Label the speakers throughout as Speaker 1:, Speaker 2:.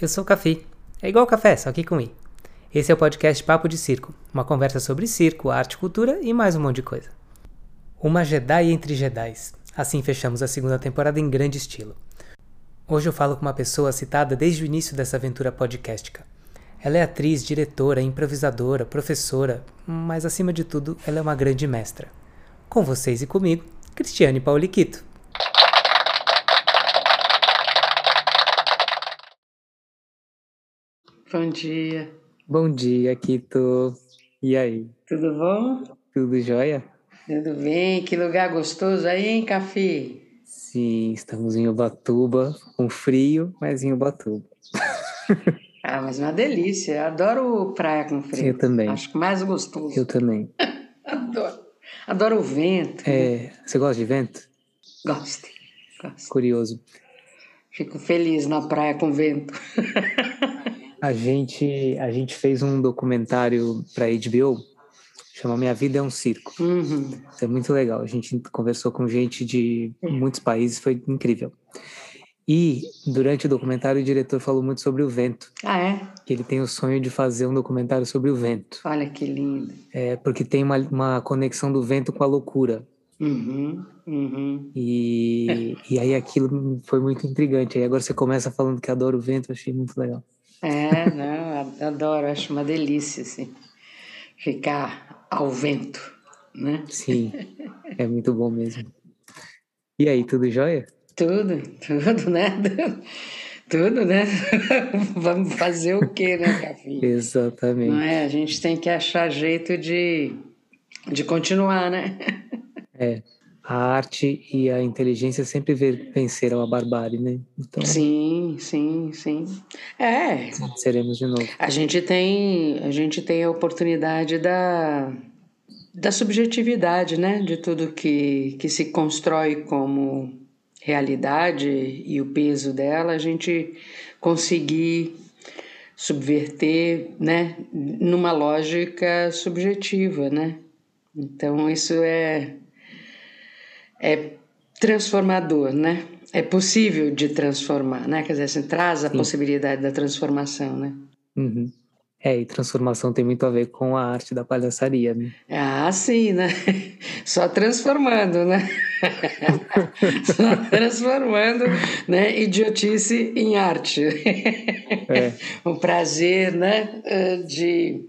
Speaker 1: eu sou o Cafi. É igual café, só que com i. Esse é o podcast Papo de Circo, uma conversa sobre circo, arte, cultura e mais um monte de coisa. Uma Jedi entre Jedis. Assim fechamos a segunda temporada em grande estilo. Hoje eu falo com uma pessoa citada desde o início dessa aventura podcastica. Ela é atriz, diretora, improvisadora, professora, mas acima de tudo, ela é uma grande mestra. Com vocês e comigo, Cristiane Pauliquito.
Speaker 2: Bom dia.
Speaker 1: Bom dia, Kito. E aí?
Speaker 2: Tudo bom?
Speaker 1: Tudo jóia?
Speaker 2: Tudo bem. Que lugar gostoso aí, hein, Café?
Speaker 1: Sim, estamos em Ubatuba, com frio, mas em Ubatuba.
Speaker 2: ah, mas uma delícia. Eu adoro praia com frio.
Speaker 1: Eu também.
Speaker 2: Acho mais gostoso.
Speaker 1: Eu também.
Speaker 2: adoro. Adoro o vento.
Speaker 1: É, né? você gosta de vento?
Speaker 2: Gosto. Gosto.
Speaker 1: Curioso.
Speaker 2: Fico feliz na praia com vento.
Speaker 1: A gente, a gente fez um documentário para HBO, chama Minha Vida é um Circo.
Speaker 2: Uhum.
Speaker 1: É muito legal. A gente conversou com gente de muitos países, foi incrível. E durante o documentário o diretor falou muito sobre o vento.
Speaker 2: Ah, é?
Speaker 1: Que ele tem o sonho de fazer um documentário sobre o vento.
Speaker 2: Olha que lindo.
Speaker 1: É, porque tem uma, uma conexão do vento com a loucura.
Speaker 2: Uhum, uhum.
Speaker 1: E, e aí aquilo foi muito intrigante. Aí agora você começa falando que adora o vento, achei muito legal.
Speaker 2: É, não, adoro, acho uma delícia, assim, ficar ao vento, né?
Speaker 1: Sim, é muito bom mesmo. E aí, tudo jóia?
Speaker 2: Tudo, tudo, né? Tudo, né? Vamos fazer o quê, né, Cafi?
Speaker 1: Exatamente.
Speaker 2: Não é? A gente tem que achar jeito de, de continuar, né?
Speaker 1: É a arte e a inteligência sempre venceram a barbárie, né?
Speaker 2: Então, sim, sim, sim. É.
Speaker 1: Seremos de novo.
Speaker 2: A gente tem, a gente tem a oportunidade da, da subjetividade, né? De tudo que, que se constrói como realidade e o peso dela, a gente conseguir subverter, né? Numa lógica subjetiva, né? Então isso é é transformador, né? É possível de transformar, né? Quer dizer, assim, traz a Sim. possibilidade da transformação, né?
Speaker 1: Uhum. É, e transformação tem muito a ver com a arte da palhaçaria, né?
Speaker 2: Ah, sim, né? Só transformando, né? Só transformando, né? Idiotice em arte.
Speaker 1: É.
Speaker 2: o prazer, né? De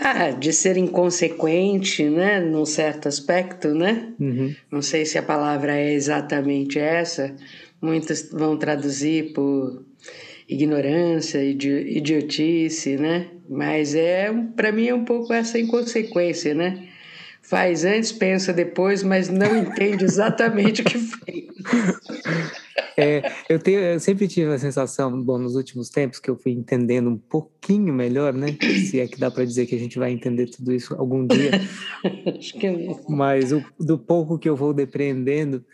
Speaker 2: ah, de ser inconsequente, né, num certo aspecto, né?
Speaker 1: Uhum.
Speaker 2: Não sei se a palavra é exatamente essa. Muitos vão traduzir por ignorância, idi idiotice, né? Mas é, para mim, é um pouco essa inconsequência, né? Faz antes, pensa depois, mas não entende exatamente o que fez.
Speaker 1: É, eu, tenho, eu sempre tive a sensação, bom, nos últimos tempos, que eu fui entendendo um pouquinho melhor, né? Se é que dá para dizer que a gente vai entender tudo isso algum dia.
Speaker 2: Acho que não.
Speaker 1: Mas o, do pouco que eu vou depreendendo,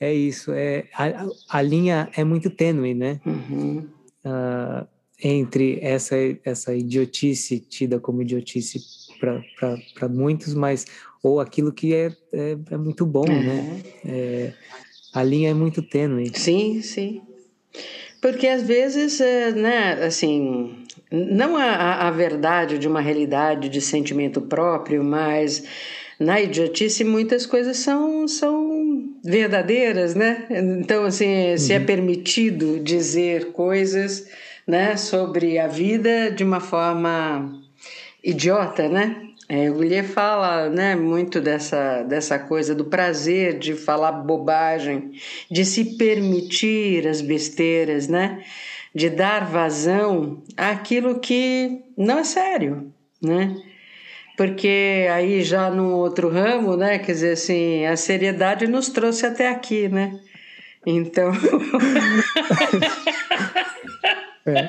Speaker 1: é isso. É, a, a linha é muito tênue, né?
Speaker 2: Uhum.
Speaker 1: Uh, entre essa, essa idiotice tida como idiotice para muitos, mas ou aquilo que é, é, é muito bom, uhum. né? É, a linha é muito tênue.
Speaker 2: Sim, sim. Porque às vezes, é, né, assim, não a, a verdade de uma realidade de sentimento próprio, mas na idiotice muitas coisas são, são verdadeiras, né? Então, assim, se é uhum. permitido dizer coisas né, sobre a vida de uma forma idiota, né? É, o Guilherme fala né, muito dessa, dessa coisa do prazer de falar bobagem, de se permitir as besteiras, né? de dar vazão àquilo que não é sério, né? Porque aí já num outro ramo, né? Quer dizer assim, a seriedade nos trouxe até aqui, né? Então. é.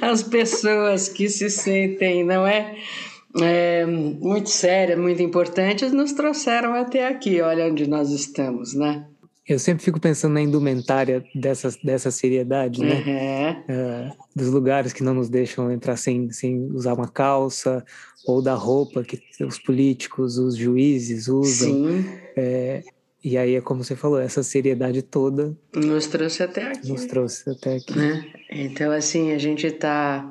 Speaker 2: As pessoas que se sentem, não é? É, muito sérias, muito importantes, nos trouxeram até aqui, olha onde nós estamos, né?
Speaker 1: Eu sempre fico pensando na indumentária dessa, dessa seriedade, né?
Speaker 2: Uhum.
Speaker 1: É, dos lugares que não nos deixam entrar sem, sem usar uma calça, ou da roupa que os políticos, os juízes usam.
Speaker 2: Sim.
Speaker 1: É, E aí é como você falou, essa seriedade toda
Speaker 2: nos trouxe até aqui.
Speaker 1: Nos trouxe até aqui.
Speaker 2: Né? Então assim a gente está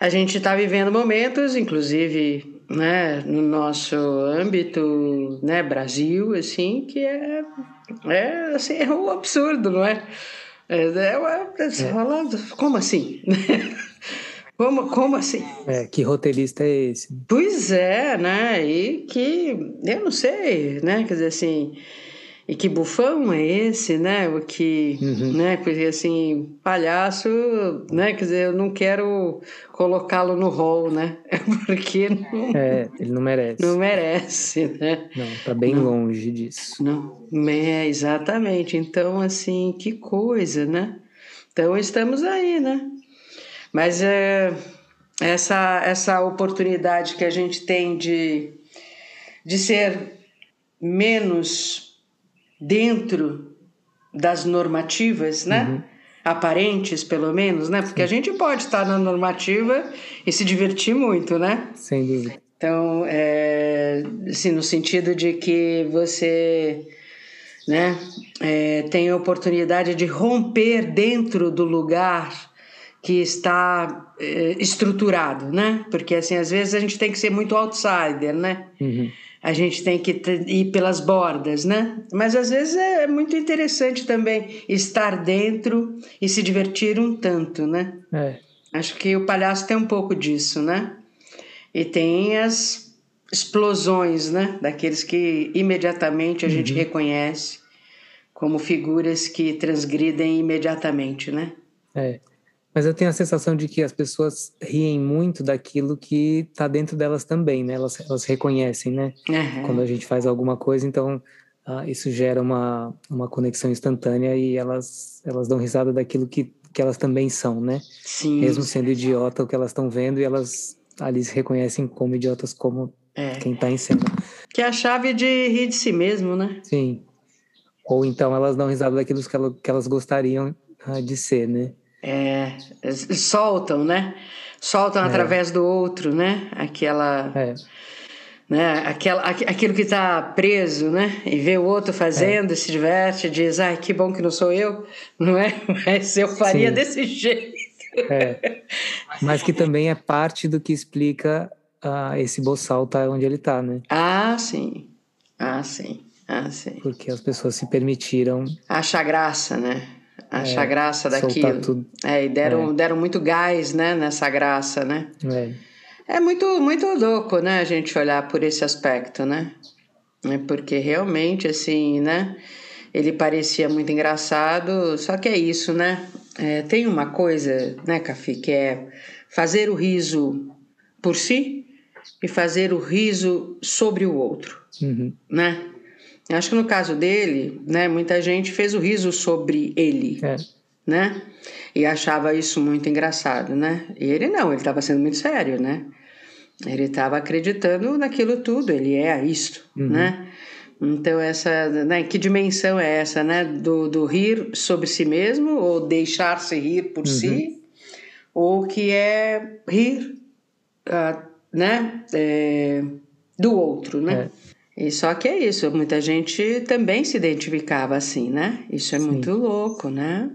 Speaker 2: a gente está vivendo momentos, inclusive, né, no nosso âmbito, né, Brasil, assim, que é, é, assim, é um absurdo, não é? É, é, é, é. como assim? Como, como assim?
Speaker 1: É, que roteirista é esse?
Speaker 2: Pois é, né? E que, eu não sei, né? Quer dizer assim, e que bufão é esse, né? O que, uhum. né? Porque assim, palhaço, né? Quer dizer, eu não quero colocá-lo no rol, né? Porque
Speaker 1: não, é, ele não merece.
Speaker 2: Não merece, né?
Speaker 1: Não, tá bem não, longe disso.
Speaker 2: Não, é exatamente. Então, assim, que coisa, né? Então estamos aí, né? Mas é, essa essa oportunidade que a gente tem de de ser menos dentro das normativas, né? Uhum. Aparentes, pelo menos, né? Porque Sim. a gente pode estar na normativa e se divertir muito, né?
Speaker 1: Sem dúvida.
Speaker 2: Então, é, assim, no sentido de que você né, é, tem a oportunidade de romper dentro do lugar que está é, estruturado, né? Porque, assim, às vezes a gente tem que ser muito outsider, né? Uhum a gente tem que ir pelas bordas, né? Mas às vezes é muito interessante também estar dentro e se divertir um tanto, né?
Speaker 1: É.
Speaker 2: Acho que o palhaço tem um pouco disso, né? E tem as explosões, né? Daqueles que imediatamente a uhum. gente reconhece como figuras que transgridem imediatamente, né?
Speaker 1: É. Mas eu tenho a sensação de que as pessoas riem muito daquilo que está dentro delas também, né? Elas, elas reconhecem, né? Uhum. Quando a gente faz alguma coisa, então uh, isso gera uma, uma conexão instantânea e elas, elas dão risada daquilo que, que elas também são, né?
Speaker 2: Sim.
Speaker 1: Mesmo sendo idiota o que elas estão vendo e elas ali se reconhecem como idiotas, como é. quem está em cena.
Speaker 2: Que é a chave de rir de si mesmo, né?
Speaker 1: Sim. Ou então elas dão risada daquilo que, que elas gostariam uh, de ser, né?
Speaker 2: É, soltam, né? Soltam é. através do outro, né? Aquela. É. Né? Aquela, aquilo que está preso, né? E vê o outro fazendo, é. se diverte, diz, ai, que bom que não sou eu, não é? Mas eu faria Sim. desse jeito.
Speaker 1: É. Mas que também é parte do que explica uh, esse boçal tá onde ele está, né?
Speaker 2: Ah, sim. Ah, sim. Ah, sim.
Speaker 1: Porque as pessoas se permitiram.
Speaker 2: Achar graça, né? Achar é, graça daquilo. É, e deram, é. deram muito gás, né, nessa graça, né?
Speaker 1: É.
Speaker 2: É muito, muito louco, né, a gente olhar por esse aspecto, né? É porque realmente, assim, né, ele parecia muito engraçado, só que é isso, né? É, tem uma coisa, né, Cafi, que é fazer o riso por si e fazer o riso sobre o outro,
Speaker 1: uhum.
Speaker 2: né? Acho que no caso dele, né, muita gente fez o riso sobre ele,
Speaker 1: é.
Speaker 2: né? E achava isso muito engraçado, né? E ele não, ele estava sendo muito sério, né? Ele estava acreditando naquilo tudo, ele é isto, uhum. né? Então essa, né, que dimensão é essa, né, do, do rir sobre si mesmo ou deixar-se rir por uhum. si, ou que é rir, uh, né, é, do outro, né? É. E só que é isso, muita gente também se identificava assim, né? Isso é Sim. muito louco, né?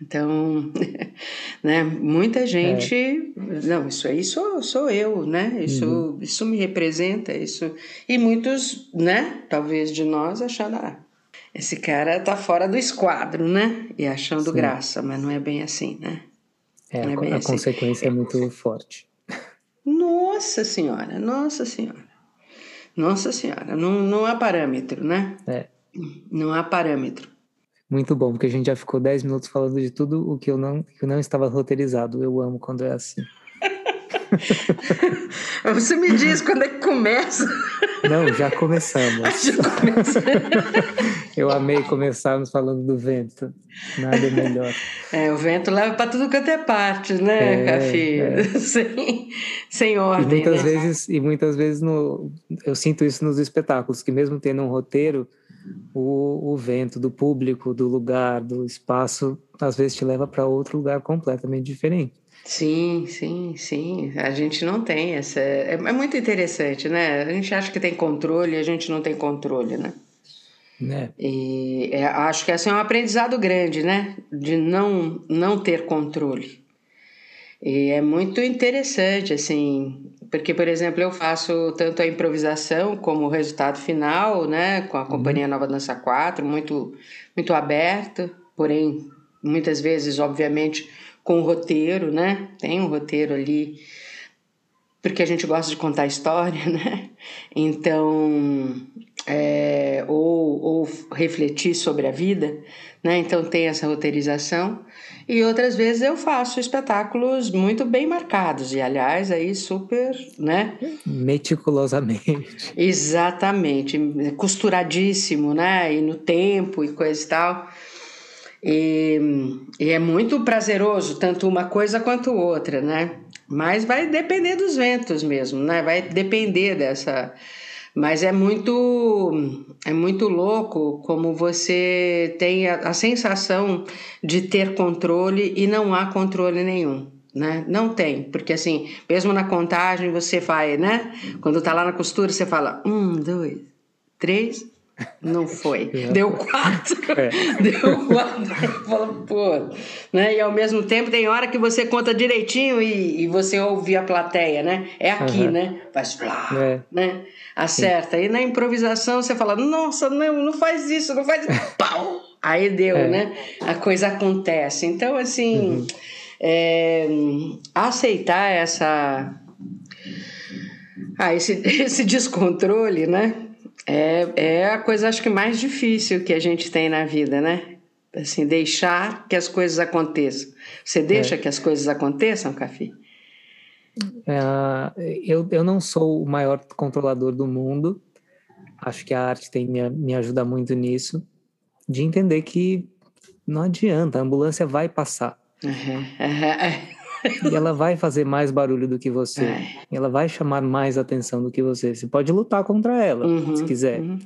Speaker 2: Então, né, muita gente, é. não, isso aí sou, sou eu, né? Isso, uhum. isso me representa, isso. E muitos, né, talvez de nós achando, ah, esse cara tá fora do esquadro, né? E achando Sim. graça, mas não é bem assim, né?
Speaker 1: É, a, é a assim. consequência é muito forte.
Speaker 2: Nossa Senhora, Nossa Senhora. Nossa Senhora, não, não há parâmetro, né?
Speaker 1: É.
Speaker 2: Não há parâmetro.
Speaker 1: Muito bom, porque a gente já ficou 10 minutos falando de tudo o que eu não, que não estava roteirizado. Eu amo quando é assim.
Speaker 2: Você me diz quando é que começa.
Speaker 1: Não, já começamos. Já começa. Eu amei começarmos falando do vento. Nada melhor.
Speaker 2: É, o vento leva para tudo quanto é parte, né, é, Cafi? É. Sem, sem ordem.
Speaker 1: E muitas
Speaker 2: né?
Speaker 1: vezes, e muitas vezes no, eu sinto isso nos espetáculos, que mesmo tendo um roteiro, o, o vento do público, do lugar, do espaço, às vezes te leva para outro lugar completamente diferente.
Speaker 2: Sim, sim, sim. A gente não tem essa. É, é muito interessante, né? A gente acha que tem controle, a gente não tem controle, né? Né? E é, acho que esse é um aprendizado grande, né? De não, não ter controle. E é muito interessante, assim, porque, por exemplo, eu faço tanto a improvisação como o resultado final, né? Com a Companhia uhum. Nova Dança 4, muito, muito aberto, porém, muitas vezes, obviamente, com o roteiro, né? Tem um roteiro ali porque a gente gosta de contar história, né? Então, é, ou, ou refletir sobre a vida, né? Então tem essa roteirização. E outras vezes eu faço espetáculos muito bem marcados, e aliás, aí super, né?
Speaker 1: Meticulosamente.
Speaker 2: Exatamente, costuradíssimo, né? E no tempo e coisa e tal. E, e é muito prazeroso, tanto uma coisa quanto outra, né? Mas vai depender dos ventos mesmo, né? Vai depender dessa. Mas é muito é muito louco como você tem a, a sensação de ter controle e não há controle nenhum. Né? Não tem, porque assim, mesmo na contagem você vai, né? Quando tá lá na costura, você fala um, dois, três, não foi. É. Deu quatro. É. Deu quatro. Fala, pô. Né? E ao mesmo tempo tem hora que você conta direitinho e, e você ouve a plateia, né? É aqui, uhum. né? Faz blá, é. né? Acerta. Sim. E na improvisação você fala, nossa, não, não faz isso, não faz isso. Pau! Aí deu, é. né? A coisa acontece. Então, assim, uhum. é, aceitar essa. Ah, esse, esse descontrole, né? É, é a coisa, acho que mais difícil que a gente tem na vida, né? Assim, deixar que as coisas aconteçam. Você deixa é. que as coisas aconteçam, Cafi?
Speaker 1: É, eu, eu não sou o maior controlador do mundo. Acho que a arte tem me, me ajuda muito nisso. De entender que não adianta, a ambulância vai passar. Uhum. Uhum. E ela vai fazer mais barulho do que você. É. Ela vai chamar mais atenção do que você. Você pode lutar contra ela, uhum, se quiser. Uhum.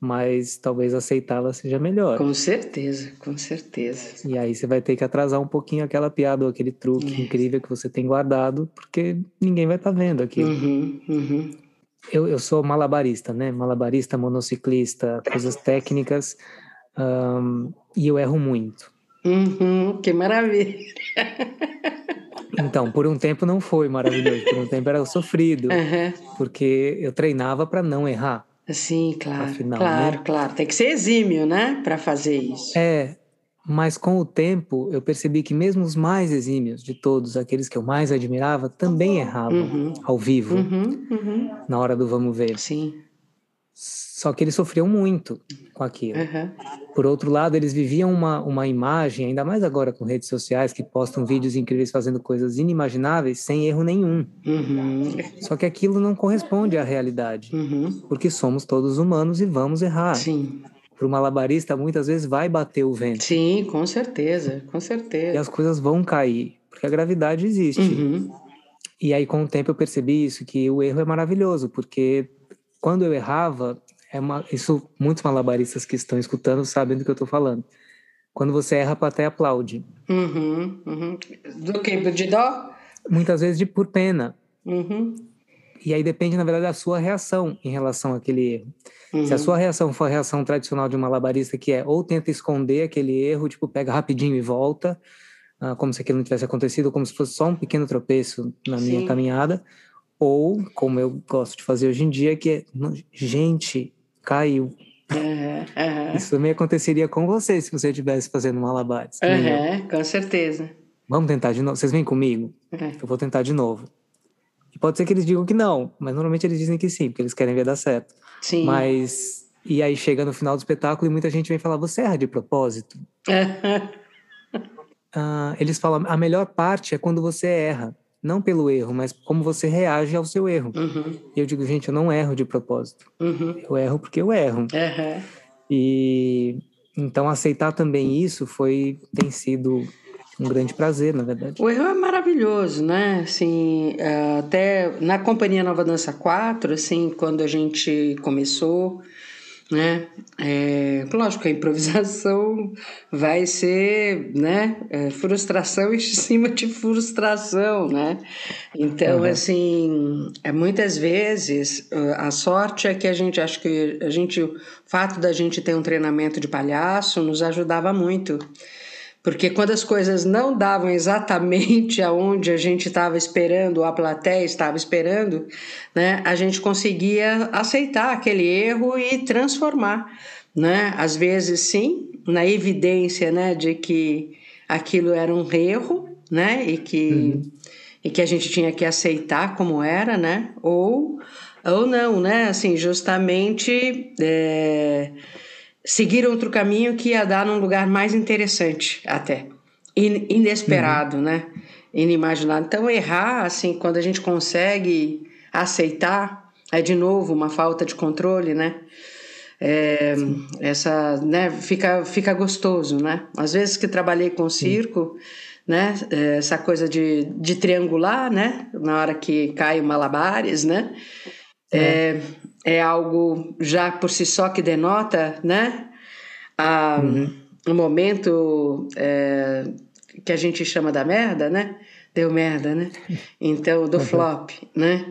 Speaker 1: Mas talvez aceitá-la seja melhor.
Speaker 2: Com certeza, com certeza.
Speaker 1: E aí você vai ter que atrasar um pouquinho aquela piada ou aquele truque é. incrível que você tem guardado, porque ninguém vai estar tá vendo aquilo. Uhum, uhum. eu, eu sou malabarista, né? Malabarista, monociclista, coisas técnicas. Um, e eu erro muito.
Speaker 2: Uhum, que maravilha!
Speaker 1: Então, por um tempo não foi maravilhoso, por um tempo era sofrido, uhum. porque eu treinava para não errar.
Speaker 2: Sim, claro. Afinal, claro, né? claro. Tem que ser exímio, né, para fazer isso.
Speaker 1: É, mas com o tempo eu percebi que mesmo os mais exímios de todos, aqueles que eu mais admirava, também erravam uhum. ao vivo, uhum, uhum. na hora do vamos ver.
Speaker 2: Sim.
Speaker 1: Só que eles sofriam muito com aquilo. Uhum. Por outro lado, eles viviam uma, uma imagem, ainda mais agora com redes sociais, que postam vídeos incríveis fazendo coisas inimagináveis sem erro nenhum. Uhum. Só que aquilo não corresponde à realidade. Uhum. Porque somos todos humanos e vamos errar.
Speaker 2: Sim.
Speaker 1: Para o malabarista, muitas vezes vai bater o vento.
Speaker 2: Sim, com certeza, com certeza.
Speaker 1: E as coisas vão cair, porque a gravidade existe. Uhum. E aí, com o tempo, eu percebi isso, que o erro é maravilhoso, porque quando eu errava, é uma, isso muitos malabaristas que estão escutando sabem do que eu estou falando. Quando você erra, a plateia aplaude.
Speaker 2: Uhum, uhum. Do que? De dó?
Speaker 1: Muitas vezes de por pena. Uhum. E aí depende, na verdade, da sua reação em relação àquele erro. Se a uhum. sua reação for a reação tradicional de um malabarista, que é ou tenta esconder aquele erro, tipo, pega rapidinho e volta, uh, como se aquilo não tivesse acontecido, como se fosse só um pequeno tropeço na Sim. minha caminhada, ou, como eu gosto de fazer hoje em dia, que é, gente, caiu. Uhum, uhum. Isso também aconteceria com você se você estivesse fazendo malabares.
Speaker 2: Uhum, com certeza.
Speaker 1: Vamos tentar de novo. Vocês vêm comigo? Eu vou tentar de novo. E pode ser que eles digam que não, mas normalmente eles dizem que sim, porque eles querem ver dar certo.
Speaker 2: Sim.
Speaker 1: Mas. E aí chega no final do espetáculo e muita gente vem falar: você erra de propósito? uh, eles falam: a melhor parte é quando você erra não pelo erro, mas como você reage ao seu erro. Uhum. E eu digo, gente, eu não erro de propósito. Uhum. Eu erro porque eu erro.
Speaker 2: Uhum.
Speaker 1: E então aceitar também isso foi tem sido um grande prazer, na verdade.
Speaker 2: O erro é maravilhoso, né? Assim, até na companhia Nova Dança 4, assim, quando a gente começou, né? É, lógico, a improvisação vai ser, né? É, frustração em cima de frustração, né? Então, uhum. assim, é, muitas vezes a sorte é que a gente, acho que a gente, o fato da gente ter um treinamento de palhaço nos ajudava muito. Porque quando as coisas não davam exatamente aonde a gente estava esperando, a plateia estava esperando, né, a gente conseguia aceitar aquele erro e transformar. Né? Às vezes, sim, na evidência né, de que aquilo era um erro né, e, que, uhum. e que a gente tinha que aceitar como era, né? ou, ou não, né? assim, justamente. É seguir outro caminho que ia dar num lugar mais interessante até inesperado, uhum. né? Inimaginado. Então errar, assim, quando a gente consegue aceitar, é de novo uma falta de controle, né? É, essa, né? Fica, fica gostoso, né? Às vezes que trabalhei com circo, né? É, essa coisa de, de triangular, né? Na hora que cai o malabares, né? É. é é algo já por si só que denota, né? A, uhum. Um momento é, que a gente chama da merda, né? Deu merda, né? Então, do uhum. flop, né?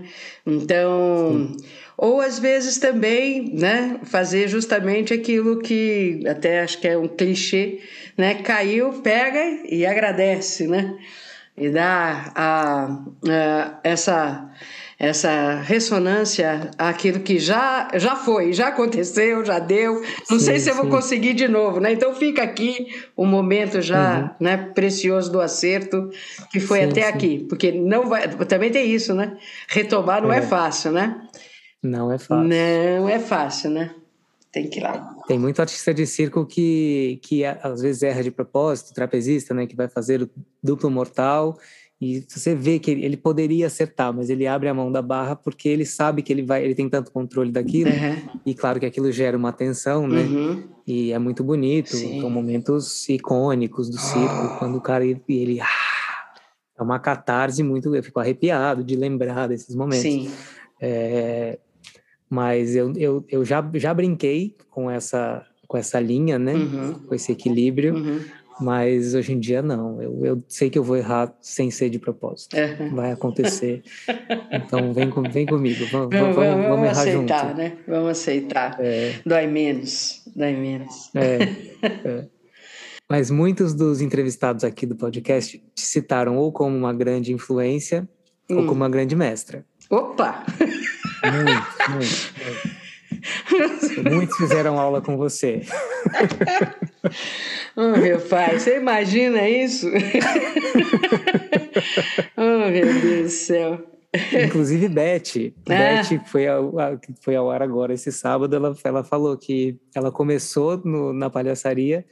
Speaker 2: Então, Sim. ou às vezes também, né? Fazer justamente aquilo que até acho que é um clichê, né? Caiu, pega e agradece, né? E dá a, a essa essa ressonância àquilo que já, já foi, já aconteceu, já deu. Não sim, sei se eu vou conseguir de novo, né? Então fica aqui o momento já uhum. né, precioso do acerto que foi sim, até sim. aqui, porque não vai. Também tem isso, né? Retomar não é, é fácil, né?
Speaker 1: Não é fácil.
Speaker 2: Não é fácil, né? Tem que ir lá.
Speaker 1: Tem muito artista de circo que, que às vezes erra de propósito, trapezista, né? Que vai fazer o duplo mortal e você vê que ele, ele, poderia acertar, mas ele abre a mão da barra porque ele sabe que ele vai, ele tem tanto controle daquilo. Uhum. E claro que aquilo gera uma tensão, né? Uhum. E é muito bonito. Sim. São momentos icônicos do circo, oh. quando o cara ele, ele ah, é uma catarse muito. Eu fico arrepiado de lembrar desses momentos. Sim. É, mas eu, eu, eu já, já brinquei com essa, com essa linha, né? Uhum. Com esse equilíbrio. Uhum. Mas hoje em dia não. Eu, eu sei que eu vou errar sem ser de propósito. É. Vai acontecer. então vem, com, vem comigo. Vamos, vamos, vamos, vamos errar
Speaker 2: aceitar,
Speaker 1: junto.
Speaker 2: né? Vamos aceitar. É. Dói menos. Dói menos.
Speaker 1: É. é. Mas muitos dos entrevistados aqui do podcast te citaram ou como uma grande influência hum. ou como uma grande mestra.
Speaker 2: Opa!
Speaker 1: Muito, muito. muito. Muitos fizeram aula com você.
Speaker 2: Oh, meu pai, você imagina isso? oh, meu Deus do céu.
Speaker 1: Inclusive, Beth, ah. Beth foi ao, foi ao ar agora esse sábado. Ela, ela falou que ela começou no, na palhaçaria,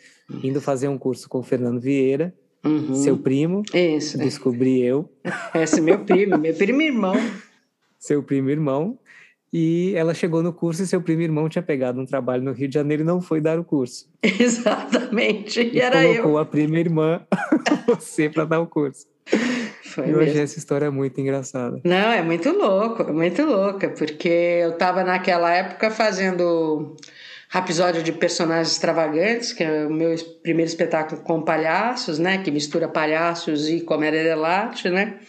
Speaker 1: indo fazer um curso com o Fernando Vieira, uhum. seu primo.
Speaker 2: Isso.
Speaker 1: Descobri eu.
Speaker 2: Esse é meu primo, meu primo irmão.
Speaker 1: Seu primo irmão. E ela chegou no curso e seu primo irmão tinha pegado um trabalho no Rio de Janeiro e não foi dar o curso.
Speaker 2: Exatamente, e,
Speaker 1: e
Speaker 2: era
Speaker 1: colocou eu. a prima irmã, você, para dar o curso. Foi eu mesmo. achei essa história muito engraçada.
Speaker 2: Não, é muito louco, é muito louca, porque eu estava naquela época fazendo episódio de personagens extravagantes, que é o meu primeiro espetáculo com palhaços, né, que mistura palhaços e comédia de arte, né?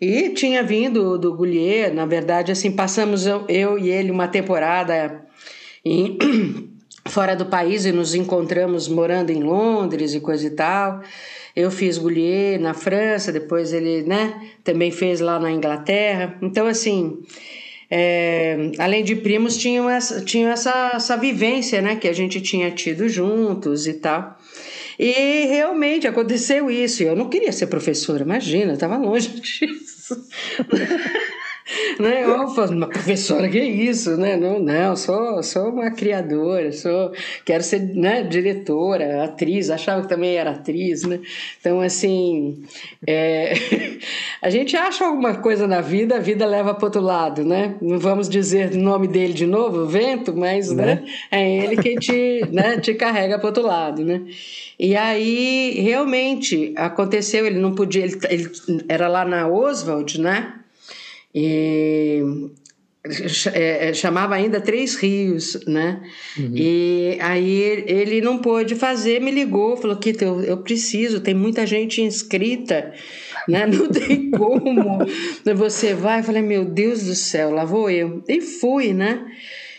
Speaker 2: E tinha vindo do Goulier, na verdade, assim, passamos eu, e ele uma temporada em, fora do país e nos encontramos morando em Londres e coisa e tal. Eu fiz Goulier na França, depois ele, né, também fez lá na Inglaterra. Então, assim, é, além de primos, tinham essa, tinham essa, essa vivência, né, que a gente tinha tido juntos e tal. E realmente aconteceu isso. Eu não queria ser professora, imagina, estava longe disso. 哈哈哈。Né? Eu falo, uma professora, que é isso? Né? Não, não, sou, sou uma criadora, sou, quero ser né, diretora, atriz, achava que também era atriz, né? Então, assim, é, a gente acha alguma coisa na vida, a vida leva para outro lado, né? Não vamos dizer o nome dele de novo, o vento, mas né? né? é ele que te, né, te carrega para outro lado, né? E aí, realmente, aconteceu, ele não podia, ele, ele era lá na Oswald, né? E é, chamava ainda Três Rios, né? Uhum. E aí ele não pôde fazer, me ligou, falou que eu, eu preciso, tem muita gente inscrita, né? Não tem como. Você vai, eu falei, meu Deus do céu, lá vou eu. E fui, né?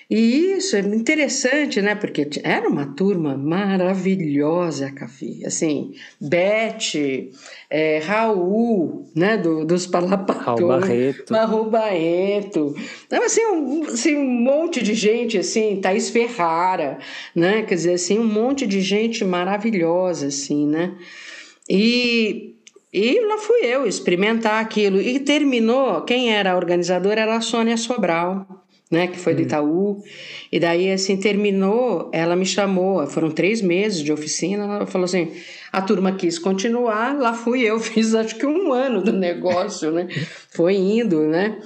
Speaker 2: E isso é interessante, né? Porque era uma turma maravilhosa, Cafi. Assim, Beth, é, Raul, né? Do, dos Palapatões. Raul
Speaker 1: Barreto.
Speaker 2: Raul Barreto. Então, assim um, assim, um monte de gente, assim, Thaís Ferrara, né? Quer dizer, assim, um monte de gente maravilhosa, assim, né? E e lá fui eu experimentar aquilo. E terminou, quem era a organizadora era a Sônia Sobral né, que foi do hum. Itaú. E daí, assim, terminou, ela me chamou, foram três meses de oficina, ela falou assim, a turma quis continuar, lá fui eu, fiz acho que um ano do negócio, né, foi indo, né,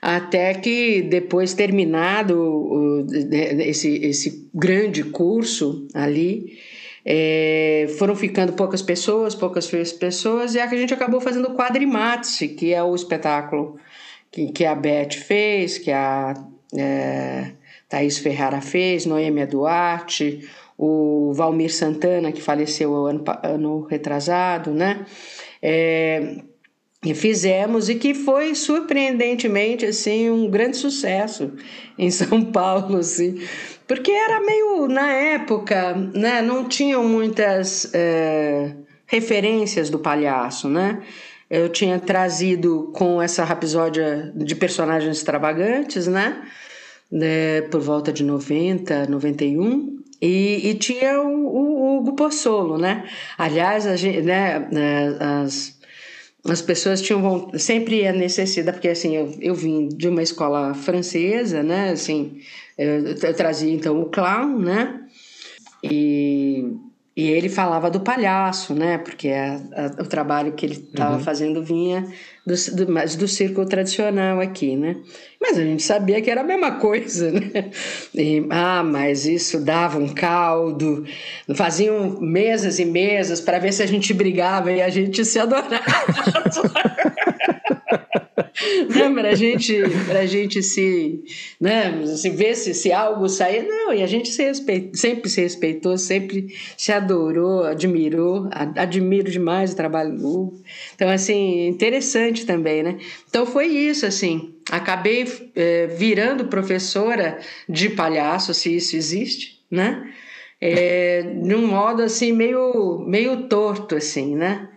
Speaker 2: até que depois terminado o, esse, esse grande curso ali, é, foram ficando poucas pessoas, poucas pessoas, e a gente acabou fazendo o que é o espetáculo que, que a Beth fez, que a é, Thaís Ferrara fez, Noêmia Duarte, o Valmir Santana, que faleceu ano, ano retrasado, né? É, e fizemos e que foi surpreendentemente assim um grande sucesso em São Paulo, assim, porque era meio na época, né? Não tinham muitas é, referências do palhaço, né? Eu tinha trazido com essa rapsódia de personagens extravagantes, né? né? Por volta de 90, 91. E, e tinha o, o Hugo né? Aliás, a gente, né, né, as, as pessoas tinham sempre a necessidade, porque assim, eu, eu vim de uma escola francesa, né? Assim, eu, eu trazia então o clown, né? E e ele falava do palhaço, né? Porque a, a, o trabalho que ele estava uhum. fazendo vinha do, do, mais do círculo tradicional aqui, né? Mas a gente sabia que era a mesma coisa, né? E, ah, mas isso dava um caldo. Faziam mesas e mesas para ver se a gente brigava e a gente se adorava. né, para gente, a gente se, né, se ver se, se algo sair. Não, e a gente se sempre se respeitou, sempre se adorou, admirou, admiro demais o trabalho do Hugo. Então, assim, interessante também, né? Então foi isso, assim. Acabei é, virando professora de palhaço, se isso existe, né? É, num modo assim meio meio torto assim, né?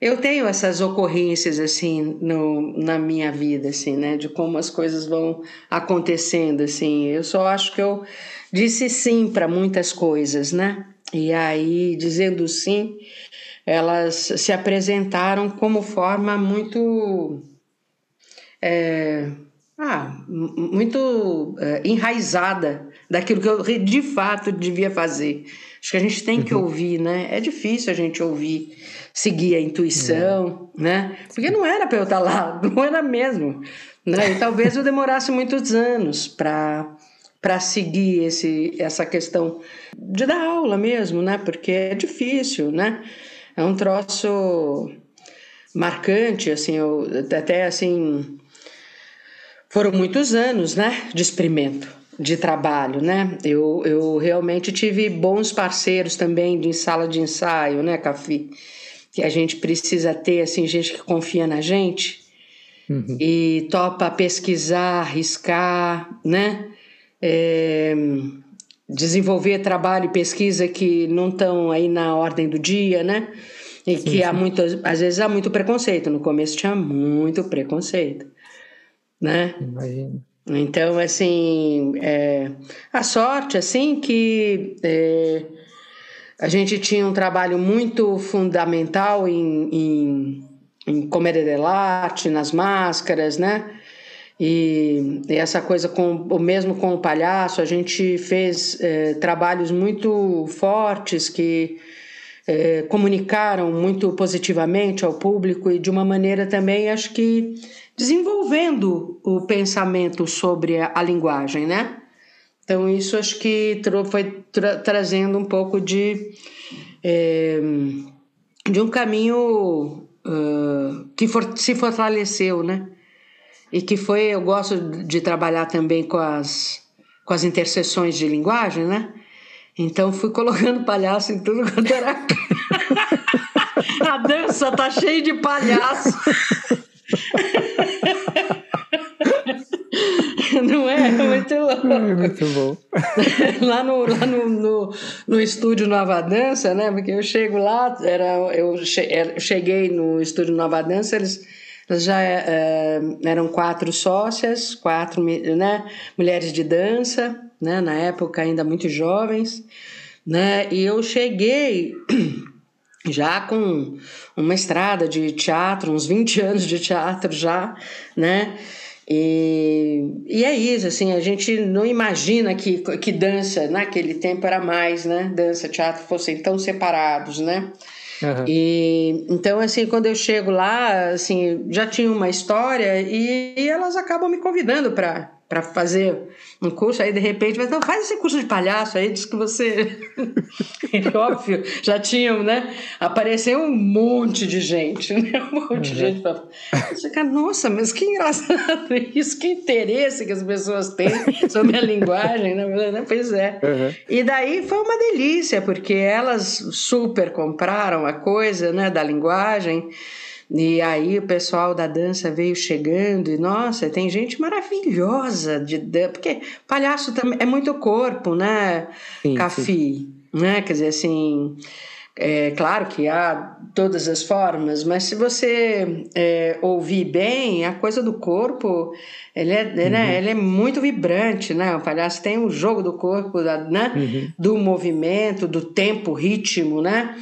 Speaker 2: Eu tenho essas ocorrências assim no, na minha vida assim, né, de como as coisas vão acontecendo assim. Eu só acho que eu disse sim para muitas coisas, né? E aí dizendo sim, elas se apresentaram como forma muito é, ah, muito é, enraizada daquilo que eu de fato devia fazer. Acho que a gente tem que uhum. ouvir, né? É difícil a gente ouvir seguir a intuição, é. né? Porque não era para eu estar lá, não era mesmo. Né? E talvez eu demorasse muitos anos para para seguir esse, essa questão de dar aula mesmo, né? Porque é difícil, né? É um troço marcante, assim, eu, até assim foram muitos anos, né, de experimento, de trabalho, né? Eu, eu realmente tive bons parceiros também de sala de ensaio, né, Cafi? Que a gente precisa ter assim gente que confia na gente uhum. e topa pesquisar, arriscar, né? É, desenvolver trabalho e pesquisa que não estão aí na ordem do dia, né? E sim, que sim. há muito, às vezes há muito preconceito. No começo tinha muito preconceito, né? Imagino. Então, assim, é, a sorte, assim, que é, a gente tinha um trabalho muito fundamental em, em, em comédia dell'arte, nas máscaras, né? E, e, essa coisa com o mesmo com o palhaço, a gente fez é, trabalhos muito fortes que é, comunicaram muito positivamente ao público e de uma maneira também, acho que desenvolvendo o pensamento sobre a, a linguagem, né? Então, isso acho que foi tra trazendo um pouco de, é, de um caminho uh, que for se fortaleceu, né? e que foi, eu gosto de trabalhar também com as, com as interseções de linguagem, né? Então fui colocando palhaço em tudo quanto era. A dança tá cheia de palhaço. Não é? Muito louco. É
Speaker 1: muito bom.
Speaker 2: Lá no, lá no, no, no, estúdio Nova Dança, né? Porque eu chego lá, era, eu cheguei no estúdio Nova Dança, eles já é, eram quatro sócias, quatro né, mulheres de dança, né, na época ainda muito jovens, né, e eu cheguei já com uma estrada de teatro, uns 20 anos de teatro já, né, e, e é isso, assim, a gente não imagina que, que dança naquele tempo era mais, né, dança, teatro fossem tão separados, né, Uhum. E então assim, quando eu chego lá, assim, já tinha uma história e, e elas acabam me convidando para para fazer um curso, aí de repente, mas não, faz esse curso de palhaço aí, diz que você. Óbvio, já tinham, né? Apareceu um monte de gente, né? Um monte uhum. de gente. Pra... Nossa, mas que engraçado isso, que interesse que as pessoas têm sobre a linguagem, né? Pois é. Uhum. E daí foi uma delícia, porque elas super compraram a coisa, né, da linguagem. E aí o pessoal da dança veio chegando e nossa, tem gente maravilhosa de dança, porque palhaço também é muito corpo, né? Sim, Cafi, sim. né? Quer dizer assim, é claro que há todas as formas, mas se você é, ouvir bem, a coisa do corpo, ele é, né, uhum. né, ele é muito vibrante, né? O palhaço tem o jogo do corpo, da, né? Uhum. Do movimento, do tempo, ritmo, né?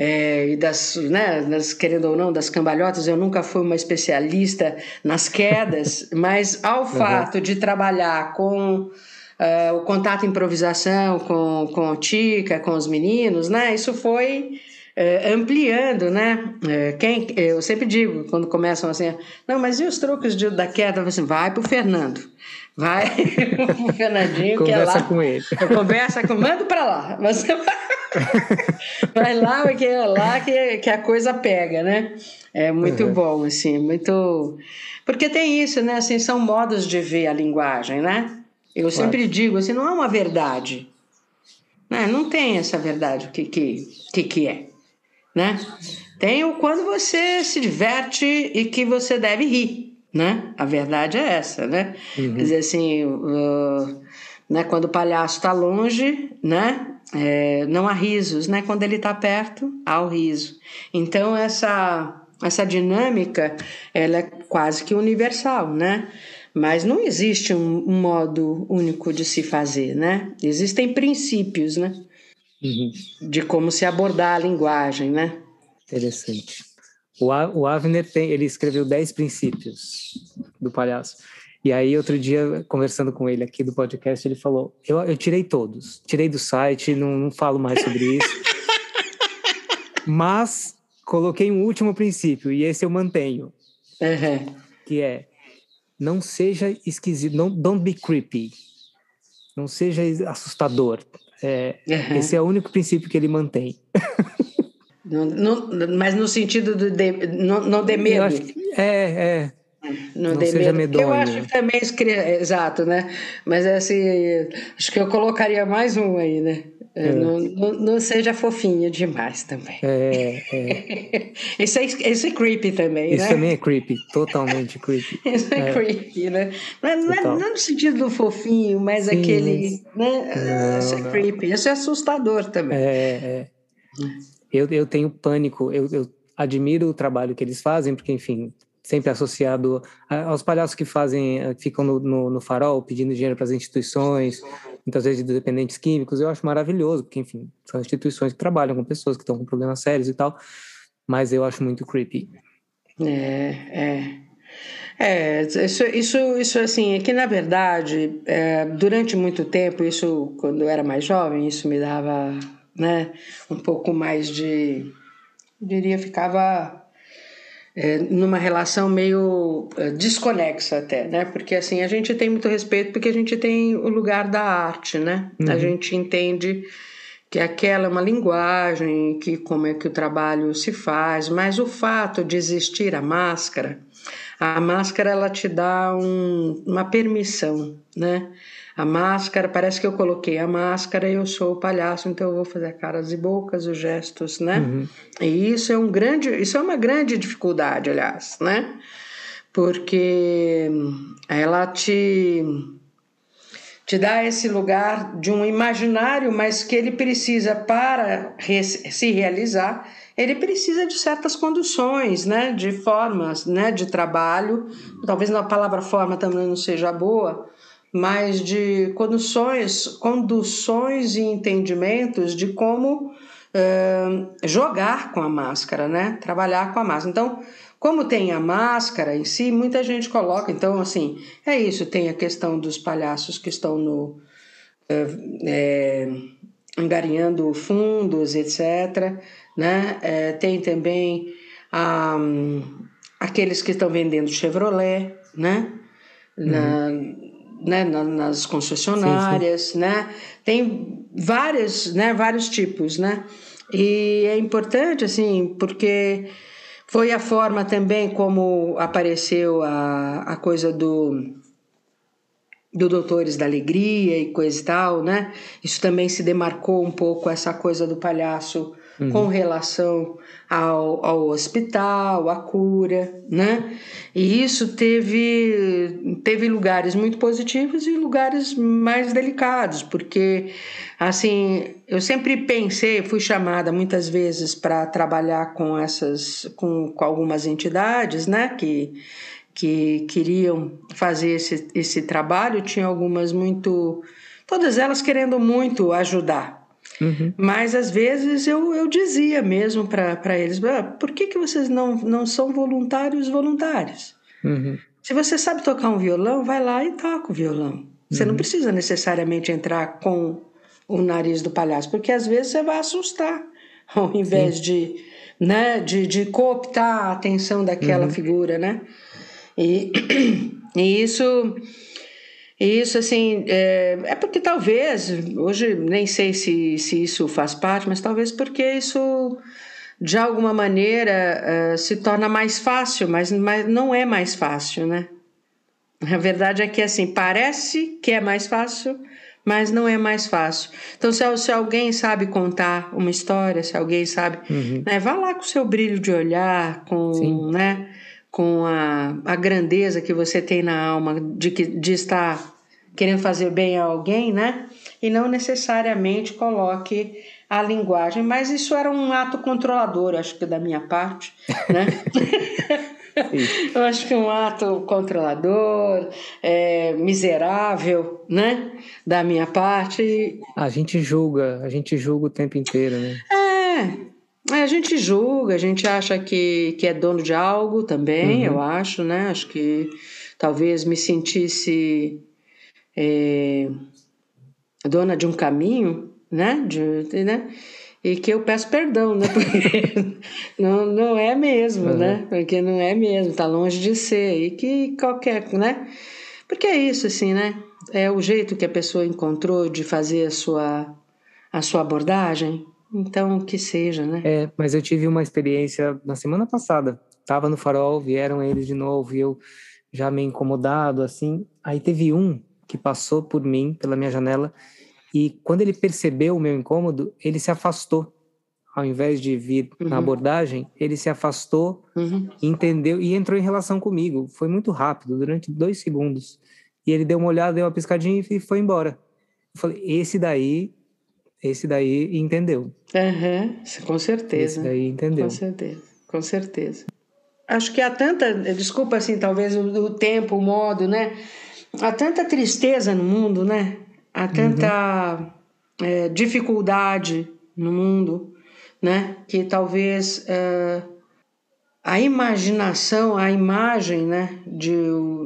Speaker 2: É, e das, né, das, querendo ou não, das cambalhotas, eu nunca fui uma especialista nas quedas, mas ao fato de trabalhar com uh, o contato improvisação com, com o Tica, com os meninos, né, isso foi uh, ampliando, né? Uh, quem, eu sempre digo, quando começam assim, não, mas e os truques de, da queda? Assim, vai pro Fernando. Vai pro Fernandinho,
Speaker 1: que é
Speaker 2: lá.
Speaker 1: com ele.
Speaker 2: Conversa com manda para lá. Você Vai lá, porque é lá que, que a coisa pega, né? É muito uhum. bom, assim, muito. Porque tem isso, né? Assim, são modos de ver a linguagem, né? Eu claro. sempre digo assim, não é uma verdade. Né? Não tem essa verdade, o que, que, que, que é. Né? Tem o quando você se diverte e que você deve rir. Né? A verdade é essa, né? Uhum. Quer dizer assim, uh, né, quando o palhaço está longe, né? É, não há risos, né? Quando ele está perto, há o riso. Então essa essa dinâmica ela é quase que universal, né? Mas não existe um, um modo único de se fazer, né? Existem princípios, né? Uhum. De como se abordar a linguagem, né?
Speaker 1: Interessante. O, o Avner tem, ele escreveu 10 princípios do palhaço. E aí, outro dia, conversando com ele aqui do podcast, ele falou: Eu, eu tirei todos, tirei do site, não, não falo mais sobre isso. Mas coloquei um último princípio, e esse eu mantenho. Uhum. Que é: não seja esquisito, não, don't be creepy. Não seja assustador. É, uhum. Esse é o único princípio que ele mantém.
Speaker 2: Não, não, mas no sentido de, de não, não de medo.
Speaker 1: é, é.
Speaker 2: Não, não seja medonho. Eu acho que também exato, né? Mas assim, acho que eu colocaria mais um aí, né? É. Não, não, não, seja fofinho demais também.
Speaker 1: É, é.
Speaker 2: isso, é, isso é creepy também,
Speaker 1: isso
Speaker 2: né?
Speaker 1: Isso também é creepy, totalmente creepy.
Speaker 2: isso é, é, creepy, né? Não, não, é, não, no sentido do fofinho, mas Sim, aquele. Mas... Né? isso é creepy, isso é assustador também.
Speaker 1: É, é. Eu, eu tenho pânico, eu, eu admiro o trabalho que eles fazem, porque, enfim, sempre associado aos palhaços que fazem, eh, que ficam no, no, no farol pedindo dinheiro para as instituições, muitas vezes de dependentes químicos, eu acho maravilhoso, porque, enfim, são instituições que trabalham com pessoas que estão com problemas sérios e tal, mas eu acho muito creepy.
Speaker 2: É, é. É, isso, isso, isso assim, é que na verdade, é, durante muito tempo, isso, quando eu era mais jovem, isso me dava, né, um pouco mais de, eu diria, ficava é, numa relação meio é, desconexa até, né? Porque assim, a gente tem muito respeito porque a gente tem o lugar da arte, né? Uhum. A gente entende que aquela é uma linguagem, que como é que o trabalho se faz, mas o fato de existir a máscara A máscara ela te dá um, uma permissão, né? A máscara, parece que eu coloquei a máscara e eu sou o palhaço, então eu vou fazer caras e bocas, os gestos, né? Uhum. E isso é um grande, isso é uma grande dificuldade, aliás, né? Porque ela te te dá esse lugar de um imaginário, mas que ele precisa para se realizar, ele precisa de certas condições, né, de formas, né, de trabalho. Talvez a palavra forma também não seja boa, mas de condições, conduções e entendimentos de como uh, jogar com a máscara, né, trabalhar com a máscara. Então como tem a máscara em si, muita gente coloca. Então, assim, é isso. Tem a questão dos palhaços que estão no. É, é, angariando fundos, etc. Né? É, tem também a, aqueles que estão vendendo Chevrolet, né? Uhum. Né? nas concessionárias, sim, sim. né? Tem vários, né? vários tipos, né? E é importante, assim, porque foi a forma também como apareceu a, a coisa do do Doutores da Alegria e coisa e tal, né? Isso também se demarcou um pouco essa coisa do palhaço uhum. com relação ao, ao hospital, à cura, né? E isso teve, teve lugares muito positivos e lugares mais delicados, porque, assim, eu sempre pensei, fui chamada muitas vezes para trabalhar com essas, com, com algumas entidades, né? Que que queriam fazer esse, esse trabalho, tinha algumas muito. todas elas querendo muito ajudar, Uhum. Mas às vezes eu, eu dizia mesmo para eles: ah, por que, que vocês não, não são voluntários voluntários? Uhum. Se você sabe tocar um violão, vai lá e toca o violão. Você uhum. não precisa necessariamente entrar com o nariz do palhaço, porque às vezes você vai assustar, ao invés Sim. de, né, de, de cooptar a atenção daquela uhum. figura, né? E, e isso isso, assim, é, é, porque talvez, hoje nem sei se, se isso faz parte, mas talvez porque isso, de alguma maneira, uh, se torna mais fácil, mas, mas não é mais fácil, né? A verdade é que, assim, parece que é mais fácil, mas não é mais fácil. Então, se, se alguém sabe contar uma história, se alguém sabe, uhum. né, vá lá com o seu brilho de olhar, com, né? Com a, a grandeza que você tem na alma de, que, de estar querendo fazer bem a alguém, né? E não necessariamente coloque a linguagem, mas isso era um ato controlador, acho que da minha parte, né? Eu acho que um ato controlador, é, miserável, né? Da minha parte.
Speaker 1: A gente julga, a gente julga o tempo inteiro, né?
Speaker 2: É, é, a gente julga, a gente acha que, que é dono de algo também, uhum. eu acho, né? Acho que talvez me sentisse é, dona de um caminho, né? De, né? E que eu peço perdão, né? Porque não, não é mesmo, uhum. né? Porque não é mesmo, tá longe de ser. E que qualquer, né? Porque é isso, assim, né? É o jeito que a pessoa encontrou de fazer a sua, a sua abordagem, então, que seja, né?
Speaker 1: É, mas eu tive uma experiência na semana passada. Tava no farol, vieram eles de novo e eu já meio incomodado, assim. Aí teve um que passou por mim, pela minha janela, e quando ele percebeu o meu incômodo, ele se afastou. Ao invés de vir uhum. na abordagem, ele se afastou, uhum. entendeu e entrou em relação comigo. Foi muito rápido, durante dois segundos. E ele deu uma olhada, deu uma piscadinha e foi embora. Eu falei: esse daí esse daí entendeu.
Speaker 2: Uhum, com certeza.
Speaker 1: Esse daí entendeu.
Speaker 2: Com certeza, com certeza. Acho que há tanta, desculpa assim, talvez o, o tempo, o modo, né? Há tanta tristeza no mundo, né? Há tanta uhum. é, dificuldade no mundo, né? Que talvez é, a imaginação, a imagem, né, de,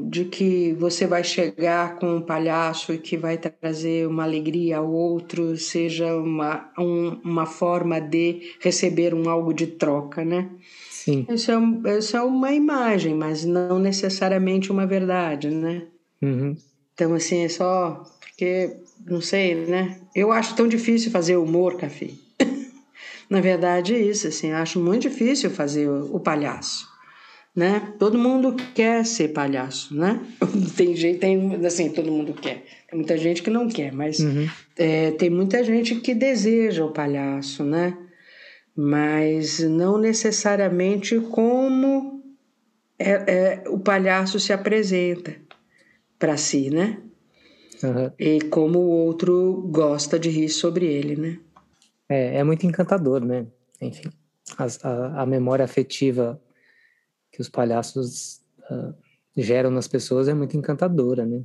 Speaker 2: de que você vai chegar com um palhaço e que vai trazer uma alegria ao outro, seja uma, um, uma forma de receber um algo de troca, né?
Speaker 1: Sim.
Speaker 2: Isso é, isso é uma imagem, mas não necessariamente uma verdade, né?
Speaker 1: Uhum.
Speaker 2: Então, assim, é só porque, não sei, né? Eu acho tão difícil fazer humor, Café. Na verdade, é isso, assim, acho muito difícil fazer o, o palhaço. né? Todo mundo quer ser palhaço, né? Tem gente, tem assim, todo mundo quer. Tem muita gente que não quer, mas uhum. é, tem muita gente que deseja o palhaço, né? Mas não necessariamente como é, é o palhaço se apresenta para si, né? Uhum. E como o outro gosta de rir sobre ele, né?
Speaker 1: É, é muito encantador, né? Enfim, a, a, a memória afetiva que os palhaços uh, geram nas pessoas é muito encantadora, né?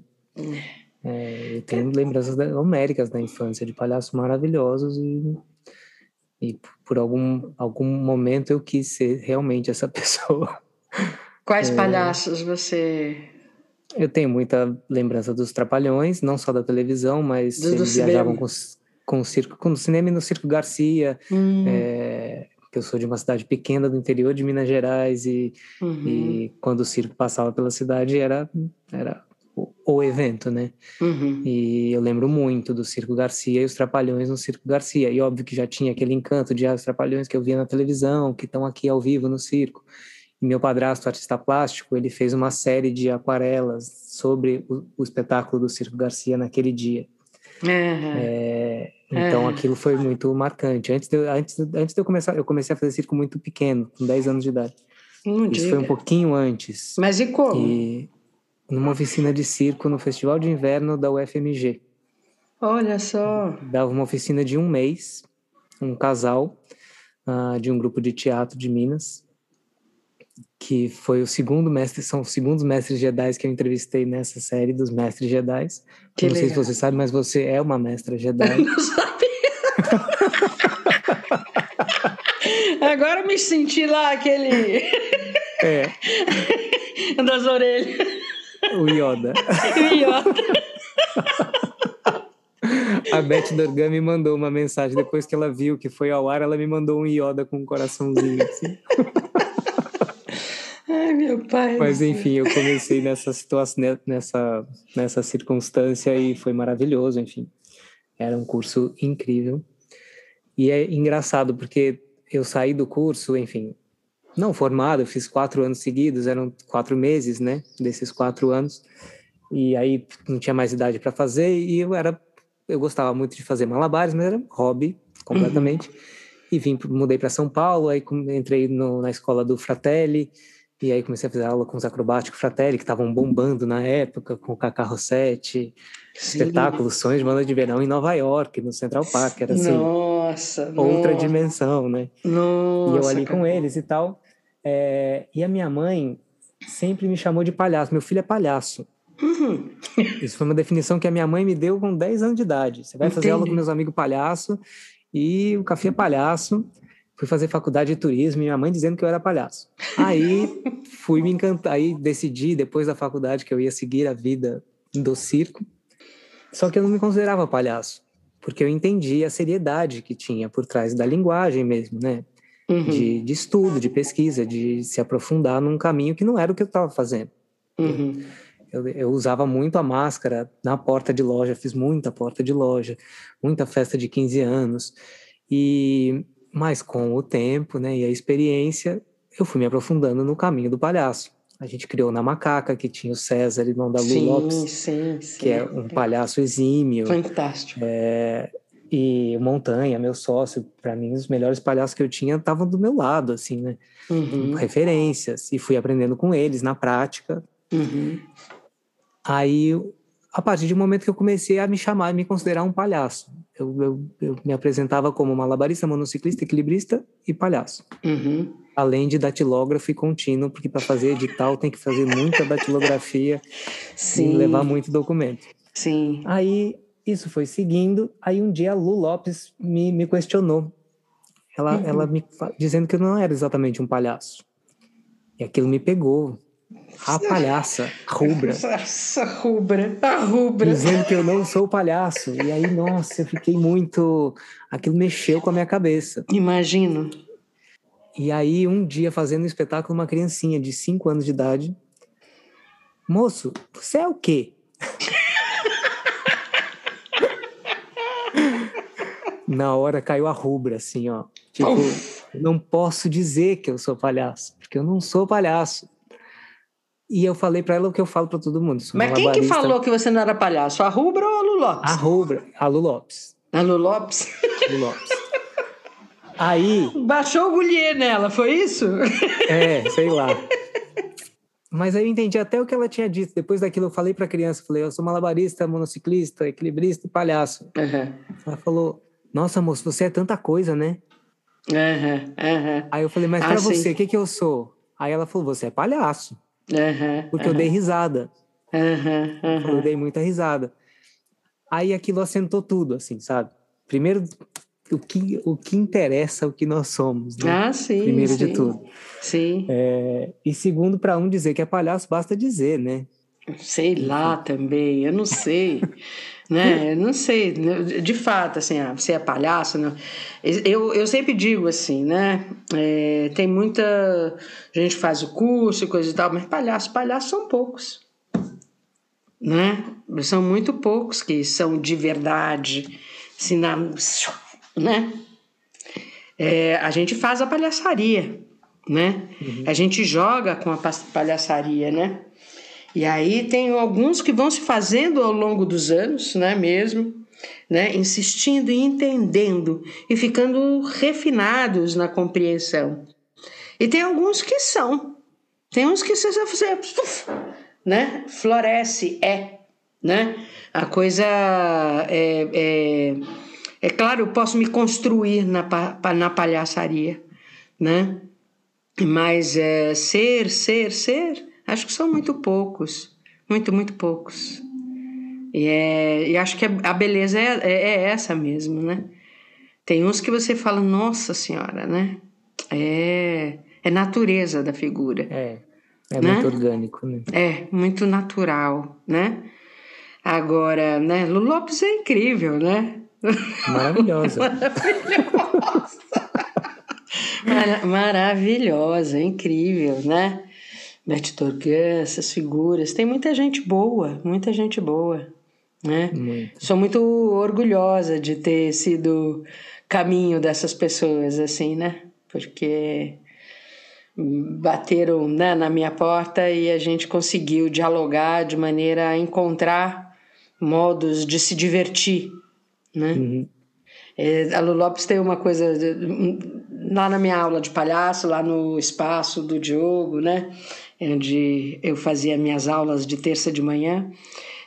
Speaker 1: É, eu tenho lembranças homéricas da infância de palhaços maravilhosos e, e por algum, algum momento eu quis ser realmente essa pessoa.
Speaker 2: Quais é, palhaços você
Speaker 1: eu tenho muita lembrança dos Trapalhões, não só da televisão, mas do, eles do viajavam com, com o circo, com o cinema e no Circo Garcia. Hum. É, que eu sou de uma cidade pequena do interior de Minas Gerais e, uhum. e quando o circo passava pela cidade era era o, o evento, né? Uhum. E eu lembro muito do Circo Garcia e os Trapalhões no Circo Garcia. E óbvio que já tinha aquele encanto de ah, os Trapalhões que eu via na televisão, que estão aqui ao vivo no circo. E meu padrasto, artista plástico, ele fez uma série de aquarelas sobre o, o espetáculo do Circo Garcia naquele dia. Uhum. É, então uhum. aquilo foi muito marcante. Antes de, antes, antes de eu começar, eu comecei a fazer circo muito pequeno, com 10 anos de idade. Não Isso diga. foi um pouquinho antes.
Speaker 2: Mas e como?
Speaker 1: E numa oficina de circo no Festival de Inverno da UFMG.
Speaker 2: Olha só.
Speaker 1: Dava uma oficina de um mês, um casal uh, de um grupo de teatro de Minas que foi o segundo mestre, são os segundos mestres Jedi que eu entrevistei nessa série dos mestres Jedi. Não legal. sei se você sabe, mas você é uma mestra Jedi.
Speaker 2: Eu não sabia. Agora me senti lá aquele.
Speaker 1: É.
Speaker 2: das orelhas.
Speaker 1: O Yoda.
Speaker 2: O Yoda.
Speaker 1: A Beth Dorgan me mandou uma mensagem depois que ela viu que foi ao ar, ela me mandou um Yoda com um coraçãozinho assim.
Speaker 2: Ai, meu pai.
Speaker 1: Mas enfim, eu comecei nessa situação, nessa, nessa circunstância e foi maravilhoso, enfim. Era um curso incrível. E é engraçado porque eu saí do curso, enfim, não formado, eu fiz quatro anos seguidos, eram quatro meses, né, desses quatro anos. E aí não tinha mais idade para fazer e eu era, eu gostava muito de fazer malabares, mas era hobby completamente. Uhum. E vim, mudei para São Paulo, aí entrei no, na escola do Fratelli, e aí comecei a fazer aula com os acrobáticos Fratelli, que estavam bombando na época, com o Cacá Rossetti, espetáculo Sonhos de Banda de Verão em Nova York, no Central Park, era assim,
Speaker 2: nossa,
Speaker 1: outra
Speaker 2: nossa.
Speaker 1: dimensão, né?
Speaker 2: Nossa,
Speaker 1: e eu ali com eles e tal. É, e a minha mãe sempre me chamou de palhaço, meu filho é palhaço. Uhum. Isso foi uma definição que a minha mãe me deu com 10 anos de idade. Você vai Entendi. fazer aula com meus amigos palhaço e o café é palhaço fui fazer faculdade de turismo e minha mãe dizendo que eu era palhaço. Aí fui me encantar, aí decidi depois da faculdade que eu ia seguir a vida do circo. Só que eu não me considerava palhaço, porque eu entendi a seriedade que tinha por trás da linguagem mesmo, né? Uhum. De, de, estudo, de pesquisa, de se aprofundar num caminho que não era o que eu estava fazendo. Uhum. Eu, eu, usava muito a máscara na porta de loja, fiz muita porta de loja, muita festa de 15 anos. E mas com o tempo né, e a experiência, eu fui me aprofundando no caminho do palhaço. A gente criou na Macaca, que tinha o César, irmão da Lu sim, Lopes,
Speaker 2: sim, sim.
Speaker 1: que é um palhaço exímio.
Speaker 2: Fantástico.
Speaker 1: É, e Montanha, meu sócio, para mim, os melhores palhaços que eu tinha estavam do meu lado, assim, né? Uhum. Referências. E fui aprendendo com eles na prática.
Speaker 2: Uhum.
Speaker 1: Aí a partir do momento que eu comecei a me chamar, me considerar um palhaço. Eu, eu, eu me apresentava como malabarista, monociclista, equilibrista e palhaço.
Speaker 2: Uhum.
Speaker 1: Além de datilógrafo e contínuo, porque para fazer edital tem que fazer muita datilografia Sim. e levar muito documento.
Speaker 2: Sim.
Speaker 1: Aí isso foi seguindo. Aí um dia a Lu Lopes me, me questionou. Ela, uhum. ela me dizendo que eu não era exatamente um palhaço. E aquilo me pegou. A palhaça, rubra.
Speaker 2: Essa rubra, a rubra.
Speaker 1: Dizendo que eu não sou palhaço. E aí, nossa, eu fiquei muito. Aquilo mexeu com a minha cabeça.
Speaker 2: Imagino.
Speaker 1: E aí, um dia, fazendo um espetáculo, uma criancinha de 5 anos de idade. Moço, você é o quê? Na hora caiu a rubra, assim, ó. Tipo, não posso dizer que eu sou palhaço, porque eu não sou palhaço. E eu falei para ela o que eu falo para todo mundo.
Speaker 2: Mas quem que falou que você não era palhaço? A Rubra ou a Lu Lopes?
Speaker 1: A Rubra, a Lu Lopes.
Speaker 2: A Lu Lopes?
Speaker 1: Lu Lopes. Aí.
Speaker 2: Baixou o Goulier nela, foi isso?
Speaker 1: É, sei lá. Mas aí eu entendi até o que ela tinha dito. Depois daquilo, eu falei para a criança: falei, eu sou malabarista, monociclista, equilibrista e palhaço.
Speaker 2: Uhum.
Speaker 1: Ela falou: Nossa, moço, você é tanta coisa, né?
Speaker 2: Uhum, uhum.
Speaker 1: Aí eu falei: Mas ah, para você, o que, que eu sou? Aí ela falou: Você é palhaço. Porque eu dei risada. Eu dei muita risada. Aí aquilo assentou tudo, assim, sabe? Primeiro, o que, o que interessa o que nós somos. Né?
Speaker 2: Ah, sim.
Speaker 1: Primeiro
Speaker 2: sim.
Speaker 1: de tudo.
Speaker 2: Sim.
Speaker 1: É, e segundo, para um dizer que é palhaço, basta dizer, né?
Speaker 2: Sei lá também, eu não sei. né? Eu não sei. De fato, assim, ah, você é palhaço. Não. Eu, eu sempre digo assim, né? É, tem muita. Gente faz o curso e coisa e tal, mas palhaços, palhaços são poucos. Né? São muito poucos que são de verdade. Assim, na, né? É, a gente faz a palhaçaria, né? Uhum. A gente joga com a palhaçaria, né? E aí tem alguns que vão se fazendo ao longo dos anos, né, mesmo, né, insistindo e entendendo e ficando refinados na compreensão. E tem alguns que são. Tem uns que você, você né, floresce, é, né? A coisa é, é é claro, eu posso me construir na, na palhaçaria, né? Mas é, ser, ser, ser, acho que são muito poucos, muito, muito poucos. E, é, e acho que a beleza é, é, é essa mesmo, né? Tem uns que você fala, nossa senhora, né? É, é natureza da figura.
Speaker 1: É, é né? muito orgânico, né?
Speaker 2: É, muito natural, né? Agora, né? Lu Lopes é incrível, né?
Speaker 1: Maravilhosa.
Speaker 2: Maravilhosa. Mar maravilhosa, incrível, né? Beth Dorgan, essas figuras. Tem muita gente boa, muita gente boa. Né?
Speaker 1: Muito.
Speaker 2: Sou muito orgulhosa de ter sido caminho dessas pessoas, assim, né? Porque bateram né, na minha porta e a gente conseguiu dialogar de maneira a encontrar modos de se divertir né? Uhum. É, a Lu Lopes tem uma coisa lá na minha aula de palhaço, lá no espaço do Diogo, né? Onde eu fazia minhas aulas de terça de manhã.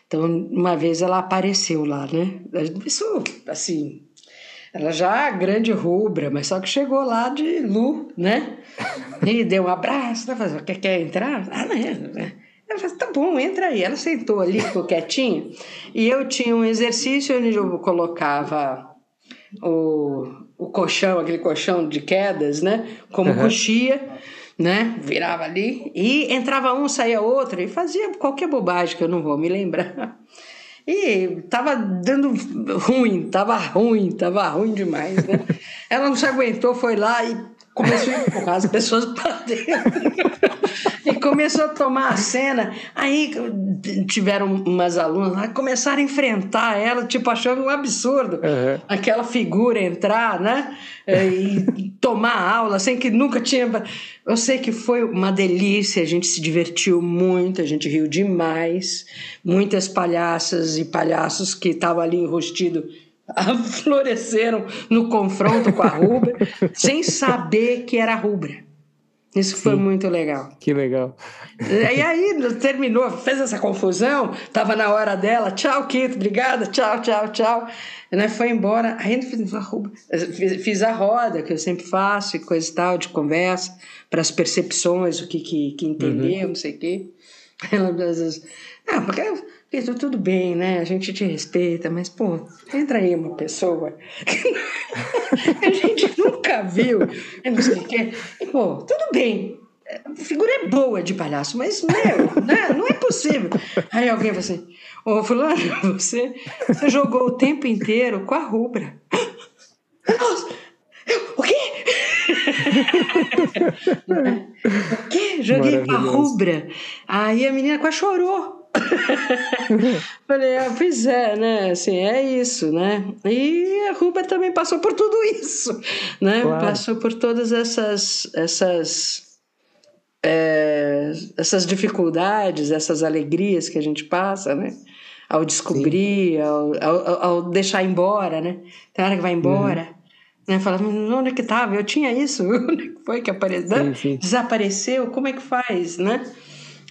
Speaker 2: Então, uma vez ela apareceu lá, né? Isso, assim, ela já é grande rubra, mas só que chegou lá de Lu, né? E deu um abraço, né? Quer, quer entrar? Ah, não, é. Ela falou, tá bom, entra aí. Ela sentou ali, ficou quietinha. E eu tinha um exercício onde eu colocava o, o colchão, aquele colchão de quedas, né? Como uhum. coxia, né? Virava ali. E entrava um, saía outro. E fazia qualquer bobagem que eu não vou me lembrar. E tava dando ruim, tava ruim, tava ruim demais, né? Ela não se aguentou, foi lá e começou a empurrar as pessoas para dentro. e começou a tomar a cena. Aí tiveram umas alunas lá começaram a enfrentar ela, tipo, achando um absurdo uhum. aquela figura entrar, né? É, e tomar aula, sem que nunca tinha. Eu sei que foi uma delícia, a gente se divertiu muito, a gente riu demais. Muitas palhaças e palhaços que estavam ali enrostidos floresceram no confronto com a rubra, sem saber que era rubra. Isso Sim. foi muito legal.
Speaker 1: Que legal.
Speaker 2: E aí terminou, fez essa confusão, tava na hora dela, tchau, Kito, obrigada, tchau, tchau, tchau. E nós foi embora, aí fiz a, fiz a roda, que eu sempre faço, e coisa e tal, de conversa, para as percepções, o que, que, que entendeu, uhum. não sei o quê. Ela às vezes, ah, porque isso tudo bem, né? A gente te respeita, mas, pô, entra aí uma pessoa que a gente nunca viu, não sei o quê. E, pô, tudo bem. A figura é boa de palhaço, mas, meu, né? não é possível. Aí alguém fala assim, ô, fulano, você, você jogou o tempo inteiro com a rubra. Nossa, o quê? o quê? Joguei com a rubra. Aí a menina quase chorou. Falei, ah, pois é, né? Assim, é isso, né? E a Ruba também passou por tudo isso, né? Claro. Passou por todas essas, essas é, essas dificuldades, essas alegrias que a gente passa, né? Ao descobrir, ao, ao, ao, deixar embora, né? Tem hora que vai embora, uhum. né? Fala, onde é que estava? Eu tinha isso, onde foi que apareceu? Desapareceu, como é que faz, né?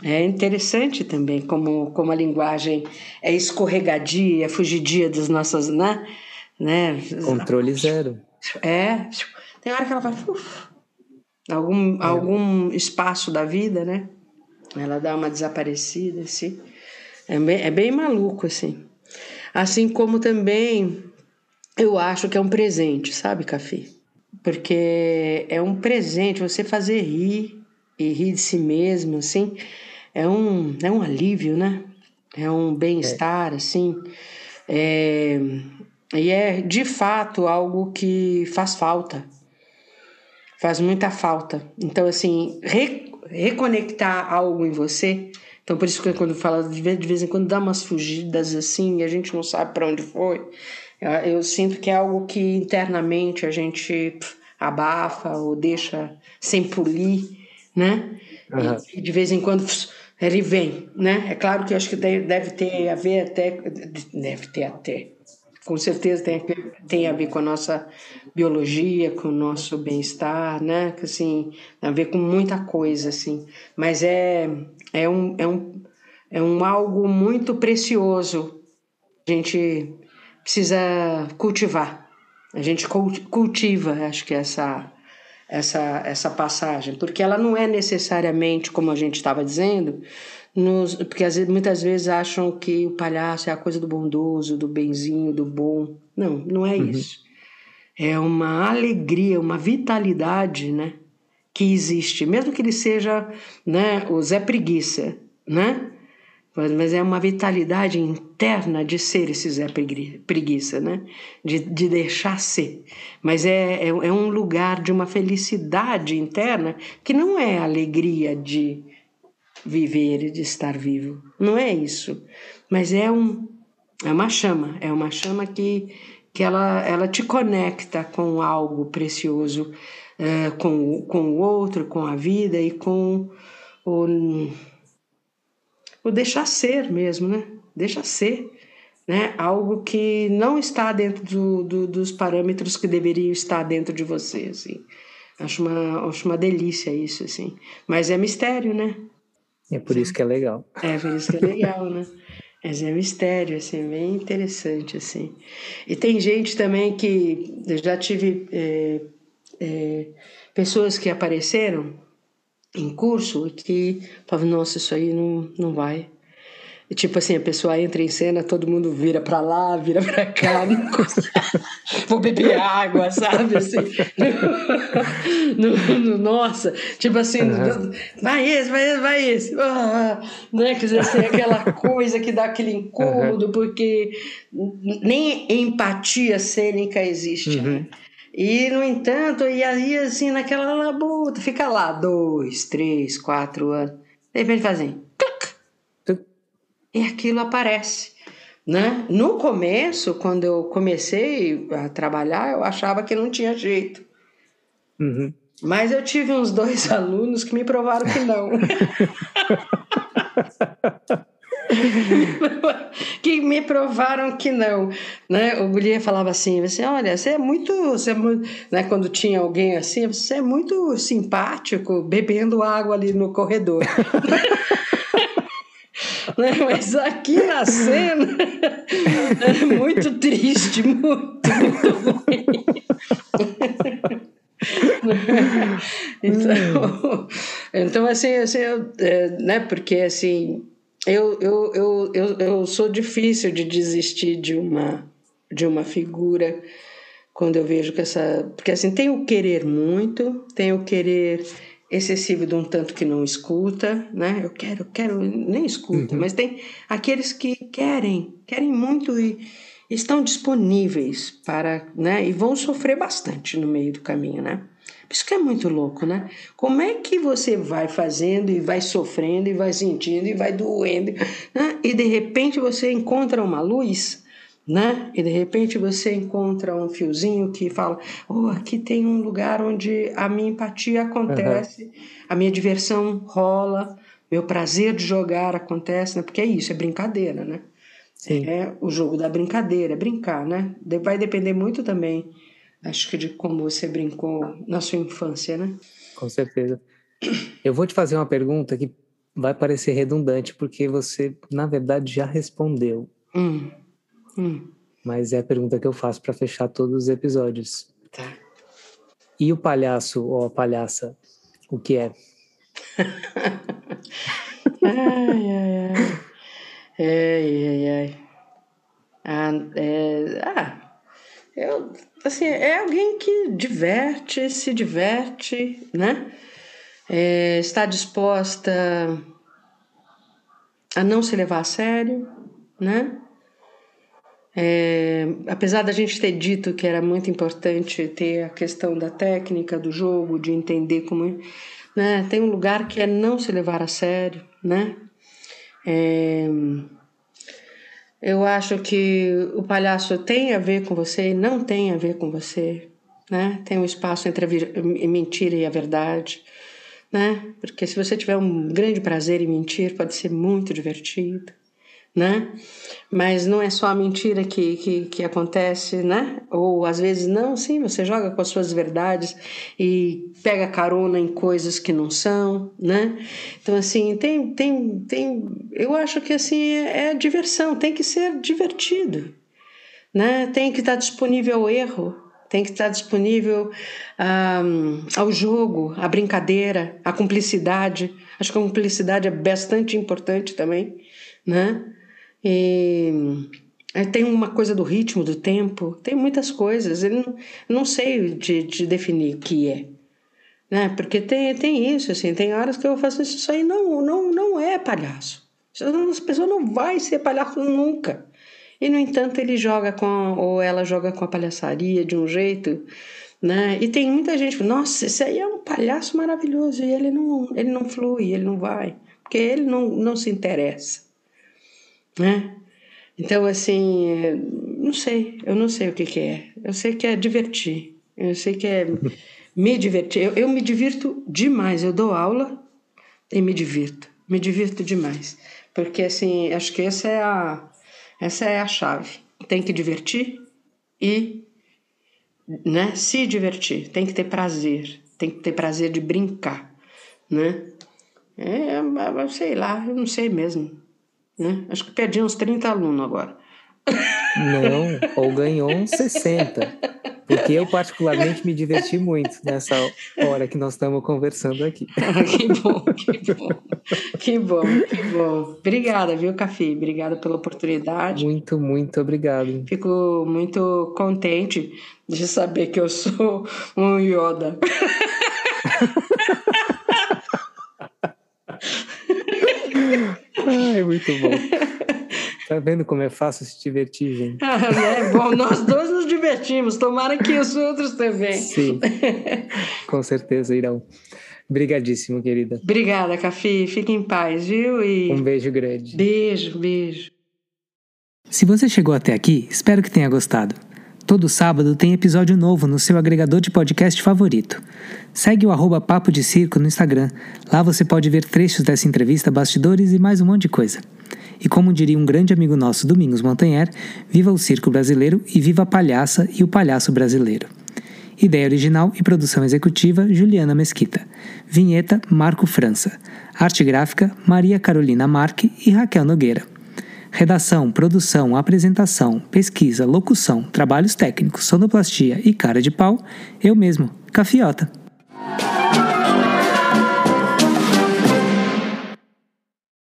Speaker 2: É interessante também como, como a linguagem é escorregadia, é fugidia das nossas, né? né?
Speaker 1: Controle zero.
Speaker 2: É, tem hora que ela vai, uf, algum, é. algum espaço da vida, né? Ela dá uma desaparecida, assim. É bem, é bem maluco, assim. Assim como também eu acho que é um presente, sabe, Café? Porque é um presente você fazer rir e rir de si mesmo, assim. É um, é um alívio, né? É um bem-estar, é. assim. É, e é, de fato, algo que faz falta faz muita falta. Então, assim, re, reconectar algo em você. Então, por isso que quando fala de vez, em quando dá umas fugidas assim e a gente não sabe para onde foi. Eu, eu, sinto que é algo que internamente a gente pff, abafa ou deixa sem polir, né? Uhum. E, de vez em quando pff, ele vem, né? É claro que acho que deve ter a ver até. Deve ter até com certeza tem, tem a ver com a nossa biologia, com o nosso bem-estar, né? Que, assim, tem a ver com muita coisa, assim. Mas é, é, um, é, um, é um algo muito precioso. A gente precisa cultivar. A gente cultiva, acho que essa essa essa passagem, porque ela não é necessariamente, como a gente estava dizendo, nos, porque às vezes, muitas vezes acham que o palhaço é a coisa do bondoso, do benzinho, do bom. Não, não é uhum. isso. É uma alegria, uma vitalidade, né? Que existe, mesmo que ele seja, né, o Zé Preguiça, né? Mas é uma vitalidade interna de ser esse Zé Preguiça, né? De, de deixar ser. Mas é, é, é um lugar de uma felicidade interna que não é a alegria de viver e de estar vivo. Não é isso, mas é um é uma chama, é uma chama que que ela ela te conecta com algo precioso, é, com com o outro, com a vida e com o o deixar ser mesmo, né? Deixa ser, né? Algo que não está dentro do, do, dos parâmetros que deveriam estar dentro de você, assim. Acho uma, acho uma delícia isso, assim. Mas é mistério, né?
Speaker 1: É por isso que é legal.
Speaker 2: É por isso que é legal, né? Mas é mistério, assim, bem interessante, assim. E tem gente também que... Eu já tive é, é, pessoas que apareceram em curso e que falavam, nossa, isso aí não, não vai. E, tipo assim, a pessoa entra em cena, todo mundo vira pra lá, vira pra cá, vou beber água, sabe? Assim, no, no, no, nossa, tipo assim, uhum. vai esse, vai esse, vai esse. Ah, né? Quer dizer, assim, aquela coisa que dá aquele incômodo, uhum. porque nem empatia cênica existe. Uhum. Né? E, no entanto, e aí, assim, naquela labuta, fica lá dois, três, quatro anos. De repente fazem e aquilo aparece. Né? No começo, quando eu comecei a trabalhar, eu achava que não tinha jeito. Uhum. Mas eu tive uns dois alunos que me provaram que não. que me provaram que não, né? O Guilherme falava assim, você olha, você é muito, você é muito, né? Quando tinha alguém assim, você é muito simpático bebendo água ali no corredor. né? Mas aqui na cena é muito triste, muito, muito ruim. então, então assim, assim eu, é, né? Porque assim, eu, eu, eu, eu, eu sou difícil de desistir de uma de uma figura quando eu vejo que essa porque assim tem o querer muito, tem o querer excessivo de um tanto que não escuta, né? Eu quero, eu quero, nem escuta, uhum. mas tem aqueles que querem, querem muito e estão disponíveis para, né? E vão sofrer bastante no meio do caminho, né? Isso que é muito louco, né? Como é que você vai fazendo e vai sofrendo e vai sentindo e vai doendo, né? E de repente você encontra uma luz, né? E de repente você encontra um fiozinho que fala: "Oh, aqui tem um lugar onde a minha empatia acontece, uhum. a minha diversão rola, meu prazer de jogar acontece", né? Porque é isso, é brincadeira, né? Sim. É o jogo da brincadeira, é brincar, né? Vai depender muito também, acho que de como você brincou na sua infância, né?
Speaker 1: Com certeza. Eu vou te fazer uma pergunta que vai parecer redundante, porque você, na verdade, já respondeu. Hum. Hum. Mas é a pergunta que eu faço para fechar todos os episódios. Tá. E o palhaço ou a palhaça, o que é?
Speaker 2: ai, ai, ai. Ai, ai, ai. Ah, é, ah, eu, assim, é alguém que diverte, se diverte, né? É, está disposta a não se levar a sério, né? É, apesar da gente ter dito que era muito importante ter a questão da técnica do jogo, de entender como, né? Tem um lugar que é não se levar a sério, né? É, eu acho que o palhaço tem a ver com você e não tem a ver com você, né? Tem um espaço entre a mentira e a verdade, né? Porque se você tiver um grande prazer em mentir, pode ser muito divertido né? Mas não é só a mentira que, que, que acontece, né? Ou às vezes não, sim, você joga com as suas verdades e pega carona em coisas que não são, né? Então, assim, tem, tem, tem eu acho que assim é, é diversão, tem que ser divertido, né? Tem que estar disponível ao erro, tem que estar disponível um, ao jogo, à brincadeira, à cumplicidade. Acho que a cumplicidade é bastante importante também, né? E tem uma coisa do ritmo, do tempo, tem muitas coisas. Eu não, não sei de, de definir o que é. Né? Porque tem, tem isso, assim, tem horas que eu faço isso, isso aí não, não, não é palhaço. Essa pessoa não vai ser palhaço nunca. E, no entanto, ele joga com, ou ela joga com a palhaçaria de um jeito, né? E tem muita gente que nossa, esse aí é um palhaço maravilhoso, e ele não, ele não flui, ele não vai, porque ele não, não se interessa né? Então, assim, não sei, eu não sei o que, que é. Eu sei que é divertir, eu sei que é me divertir. Eu, eu me divirto demais, eu dou aula e me divirto, me divirto demais. Porque, assim, acho que essa é a, essa é a chave. Tem que divertir e né, se divertir, tem que ter prazer, tem que ter prazer de brincar, né? É, sei lá, eu não sei mesmo. Né? Acho que perdi uns 30 alunos agora.
Speaker 1: Não, ou ganhou uns 60. Porque eu, particularmente, me diverti muito nessa hora que nós estamos conversando aqui.
Speaker 2: que bom, que bom. Que bom, que bom. Obrigada, viu, Cafi? Obrigada pela oportunidade.
Speaker 1: Muito, muito obrigado.
Speaker 2: Fico muito contente de saber que eu sou um Yoda.
Speaker 1: Ai, muito bom. Tá vendo como é fácil se divertir, gente?
Speaker 2: Ah, é bom, nós dois nos divertimos, tomara que os outros também.
Speaker 1: Sim, com certeza irão. Obrigadíssimo, querida.
Speaker 2: Obrigada, Cafi. Fique em paz, viu? E...
Speaker 1: Um beijo grande.
Speaker 2: Beijo, beijo.
Speaker 1: Se você chegou até aqui, espero que tenha gostado. Todo sábado tem episódio novo no seu agregador de podcast favorito. Segue o arroba Papo de Circo no Instagram. Lá você pode ver trechos dessa entrevista, bastidores e mais um monte de coisa. E como diria um grande amigo nosso, Domingos Montanher, viva o circo brasileiro e viva a palhaça e o palhaço brasileiro. Ideia original e produção executiva, Juliana Mesquita. Vinheta, Marco França. Arte gráfica, Maria Carolina Marque e Raquel Nogueira. Redação, produção, apresentação, pesquisa, locução, trabalhos técnicos, sonoplastia e cara de pau, eu mesmo, Cafiota.